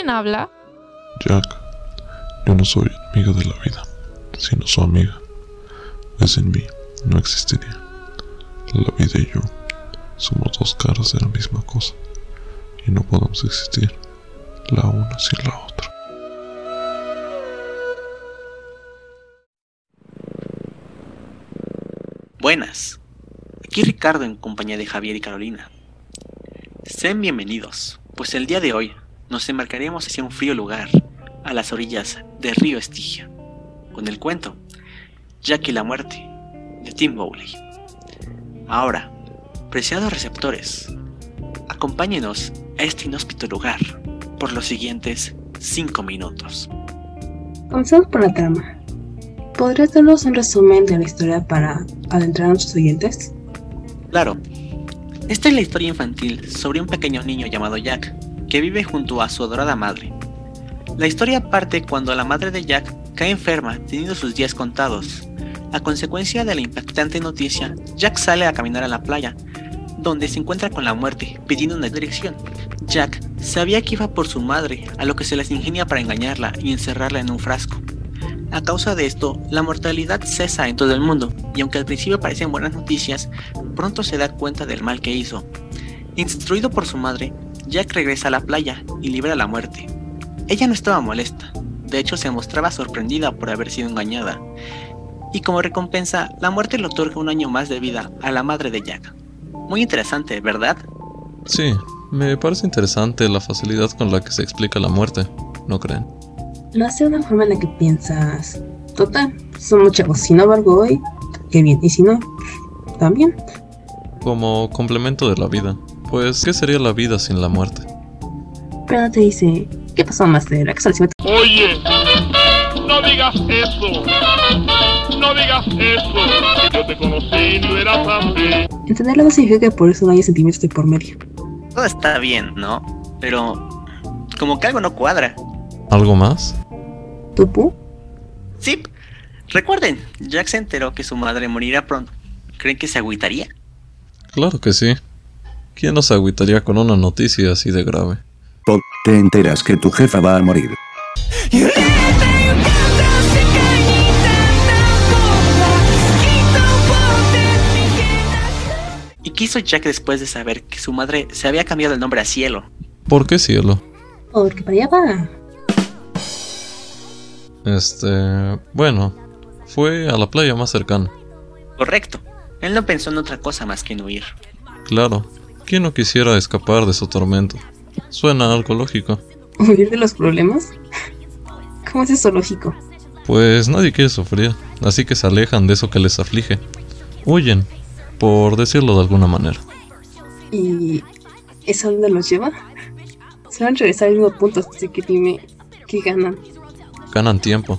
¿Quién habla? Jack, yo no soy amiga de la vida, sino su amiga. Es en mí, no existiría. La vida y yo somos dos caras de la misma cosa y no podemos existir la una sin la otra. Buenas, aquí Ricardo en compañía de Javier y Carolina. Sean bienvenidos, pues el día de hoy nos embarcaremos hacia un frío lugar, a las orillas del río Estigia, con el cuento Jack y la muerte de Tim Bowley. Ahora, preciados receptores, acompáñenos a este inhóspito lugar por los siguientes 5 minutos. Comenzamos por la trama. ¿Podrías darnos un resumen de la historia para adentrar a nuestros oyentes? Claro, esta es la historia infantil sobre un pequeño niño llamado Jack, que vive junto a su adorada madre. La historia parte cuando la madre de Jack cae enferma, teniendo sus días contados. A consecuencia de la impactante noticia, Jack sale a caminar a la playa, donde se encuentra con la muerte, pidiendo una dirección. Jack sabía que iba por su madre, a lo que se les ingenia para engañarla y encerrarla en un frasco. A causa de esto, la mortalidad cesa en todo el mundo, y aunque al principio parecen buenas noticias, pronto se da cuenta del mal que hizo. Instruido por su madre, Jack regresa a la playa y libera a la muerte. Ella no estaba molesta, de hecho se mostraba sorprendida por haber sido engañada, y como recompensa, la muerte le otorga un año más de vida a la madre de Jack. Muy interesante, ¿verdad? Sí, me parece interesante la facilidad con la que se explica la muerte, ¿no creen? Lo hace de una forma en la que piensas, total, somos chavos, si no valgo hoy, qué bien, y si no, también. Como complemento de la vida. Pues, ¿qué sería la vida sin la muerte? Pero te dice, ¿qué pasó, Master? ¿A qué establecimiento? Oye, no digas eso. No digas eso. Yo te conocí y no eras así. Entenderlo no significa que por eso no haya sentimientos de por medio. Todo está bien, ¿no? Pero como que algo no cuadra. ¿Algo más? ¿Tupu? Sí, recuerden, Jack se enteró que su madre morirá pronto. ¿Creen que se agüitaría? Claro que sí. ¿Quién no se agüitaría con una noticia así de grave? Te enteras que tu jefa va a morir. ¿Y qué hizo Jack después de saber que su madre se había cambiado el nombre a Cielo? ¿Por qué cielo? Porque para allá va. Este... Bueno, fue a la playa más cercana. Correcto. Él no pensó en otra cosa más que en huir. Claro, ¿quién no quisiera escapar de su tormento? Suena algo lógico. ¿Huir de los problemas? ¿Cómo es eso lógico? Pues nadie quiere sufrir, así que se alejan de eso que les aflige. Huyen, por decirlo de alguna manera. ¿Y eso a dónde los lleva? Se van a regresar al mismo punto, así que dime, ¿qué ganan? Ganan tiempo.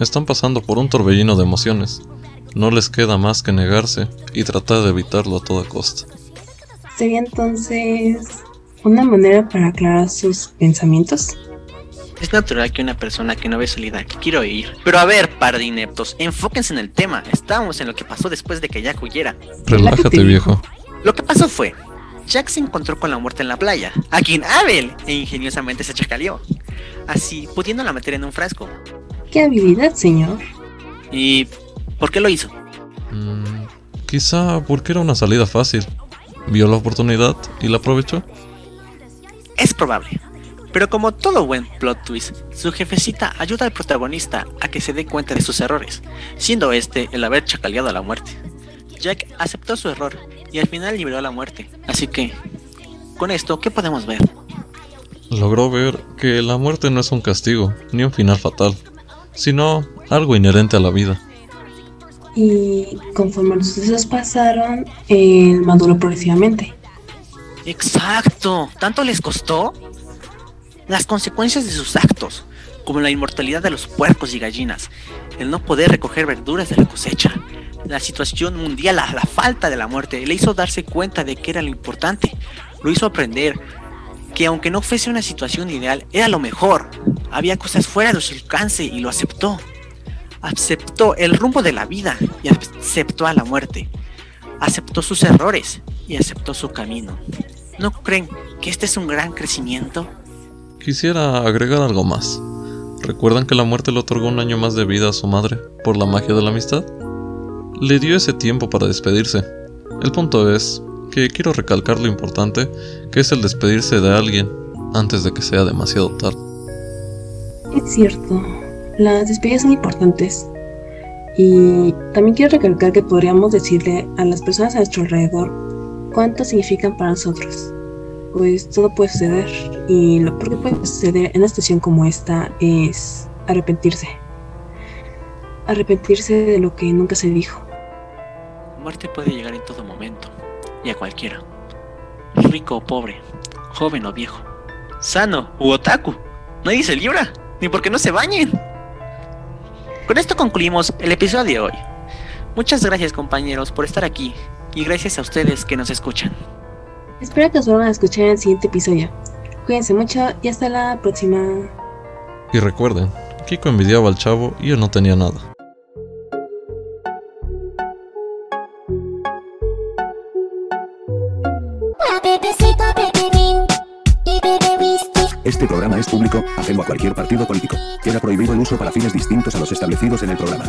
Están pasando por un torbellino de emociones. No les queda más que negarse y tratar de evitarlo a toda costa. ¿Sería entonces una manera para aclarar sus pensamientos? Es natural que una persona que no ve salida, que quiere oír. Pero a ver, par de ineptos, enfóquense en el tema. Estábamos en lo que pasó después de que Jack huyera. Relájate, viejo. Lo que pasó fue, Jack se encontró con la muerte en la playa, a quien Abel e ingeniosamente se chacaleó, así pudiéndola meter en un frasco. ¿Qué habilidad, señor? ¿Y por qué lo hizo? Mm, quizá porque era una salida fácil. Vio la oportunidad y la aprovechó. Es probable. Pero como todo buen plot twist, su jefecita ayuda al protagonista a que se dé cuenta de sus errores, siendo este el haber chacaleado a la muerte. Jack aceptó su error y al final liberó a la muerte. Así que, con esto, ¿qué podemos ver? Logró ver que la muerte no es un castigo, ni un final fatal, sino algo inherente a la vida. Y conforme los sucesos pasaron, él maduró progresivamente. Exacto. ¿Tanto les costó? Las consecuencias de sus actos, como la inmortalidad de los puercos y gallinas, el no poder recoger verduras de la cosecha, la situación mundial, la, la falta de la muerte, le hizo darse cuenta de que era lo importante, lo hizo aprender que aunque no fuese una situación ideal, era lo mejor. Había cosas fuera de su alcance y lo aceptó. Aceptó el rumbo de la vida y aceptó a la muerte. Aceptó sus errores y aceptó su camino. ¿No creen que este es un gran crecimiento? quisiera agregar algo más. ¿Recuerdan que la muerte le otorgó un año más de vida a su madre por la magia de la amistad? Le dio ese tiempo para despedirse. El punto es que quiero recalcar lo importante que es el despedirse de alguien antes de que sea demasiado tarde. Es cierto, las despedidas son importantes. Y también quiero recalcar que podríamos decirle a las personas a nuestro alrededor cuánto significan para nosotros. Pues todo puede suceder y lo que puede suceder en una situación como esta es arrepentirse. Arrepentirse de lo que nunca se dijo. La muerte puede llegar en todo momento y a cualquiera. Rico o pobre, joven o viejo, sano u otaku. Nadie se libra, ni porque no se bañen. Con esto concluimos el episodio de hoy. Muchas gracias compañeros por estar aquí y gracias a ustedes que nos escuchan. Espero que os vuelvan a escuchar en el siguiente episodio. Cuídense mucho y hasta la próxima. Y recuerden, Kiko envidiaba al chavo y él no tenía nada. Este programa es público, ajeno a cualquier partido político. Queda prohibido el uso para fines distintos a los establecidos en el programa.